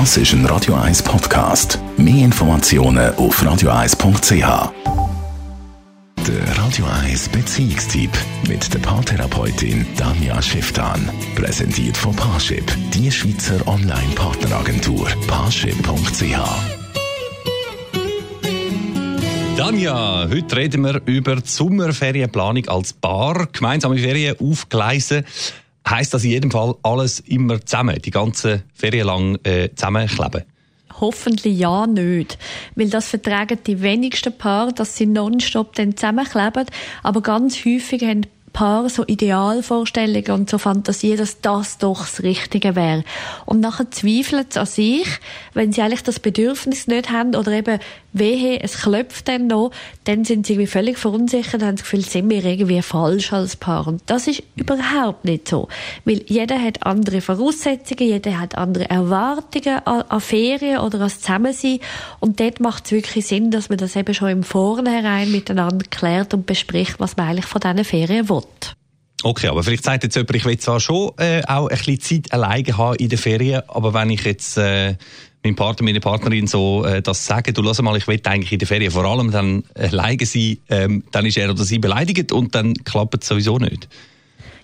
Das ist ein Radio 1 Podcast. Mehr Informationen auf radio1.ch. Der Radio 1 Beziehungstyp mit der Paartherapeutin Danja Schifftan. Präsentiert von Paarship, die Schweizer Online-Partneragentur. Paarship.ch. Danja, heute reden wir über die Sommerferienplanung als Paar. Gemeinsame Ferien aufgleisen. Heißt das in jedem Fall alles immer zusammen, die ganze Ferien lang äh, zusammenkleben? Hoffentlich ja nicht. Weil das vertragen die wenigsten Paare, dass sie nonstop dann zusammenkleben. Aber ganz häufig haben Paar so Idealvorstellungen und so Fantasien, dass das doch das Richtige wäre. Und nachher zweifeln sie an sich, wenn sie eigentlich das Bedürfnis nicht haben oder eben wehe, es klopft dann noch, dann sind sie irgendwie völlig verunsichert und haben das Gefühl, sind wir irgendwie falsch als Paar. Und das ist überhaupt nicht so. Weil jeder hat andere Voraussetzungen, jeder hat andere Erwartungen an, an Ferien oder an Zusammensein. Und dort macht es wirklich Sinn, dass man das eben schon im Vornherein miteinander klärt und bespricht, was man eigentlich von diesen Ferien will. Okay, aber vielleicht sagt jetzt jemand, ich will zwar schon äh, auch ein bisschen Zeit alleine haben in den Ferien, aber wenn ich jetzt äh, meinem Partner, meiner Partnerin so äh, das sage, du lass mal, ich will eigentlich in den Ferien vor allem dann alleine sein, ähm, dann ist er oder sie beleidigt und dann klappt es sowieso nicht.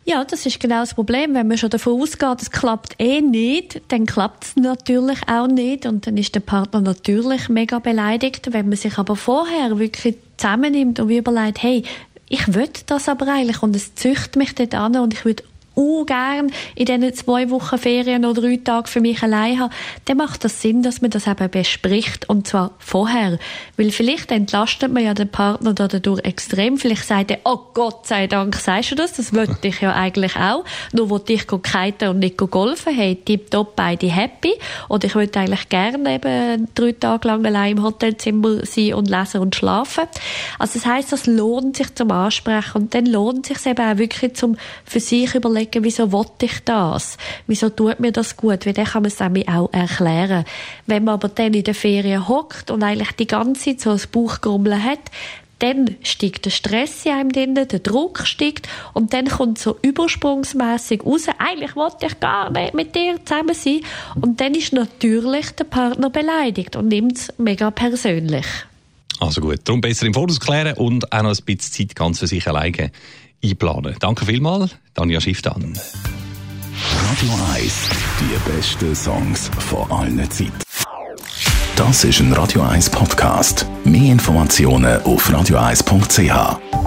Ja, das ist genau das Problem. Wenn man schon davon ausgeht, es klappt eh nicht, dann klappt es natürlich auch nicht und dann ist der Partner natürlich mega beleidigt. Wenn man sich aber vorher wirklich zusammennimmt und überlegt, hey, ich will das aber eigentlich und es züchtet mich dort an und ich würde uh, gern in diesen zwei Wochen Ferien oder drei Tage für mich allein haben, dann macht das Sinn, dass man das eben bespricht und zwar vorher. Weil vielleicht entlastet man ja den Partner dadurch extrem. Vielleicht sagt er, oh Gott sei Dank sagst du das, das wollte ich ja eigentlich auch. Nur wollte ich kiten und nicht golfen. Hey, tipptopp, beide happy. Oder ich würde eigentlich gerne eben drei Tage lang allein im Hotelzimmer sein und lesen und schlafen. Also das heisst, das lohnt sich zum Ansprechen und dann lohnt sich eben auch wirklich zum für sich überlegen, überlegen, wieso will ich das? Wieso tut mir das gut? Weil dann kann man es nämlich auch erklären. Wenn man aber dann in der Ferien hockt und eigentlich die ganze Zeit so ein Bauchgrummeln hat, dann steigt der Stress in einem drin, der Druck steigt und dann kommt so übersprungsmäßig raus, eigentlich wollte ich gar nicht mit dir zusammen sein und dann ist natürlich der Partner beleidigt und nimmt es mega persönlich. Also gut, darum besser im Voraus klären und auch noch ein bisschen Zeit ganz für sich alleine einplanen. Danke vielmals, Danja Schifftan. Radio 1, die besten Songs von allen Zeiten. Das ist ein Radio 1 Podcast. Mehr Informationen auf radio1.ch.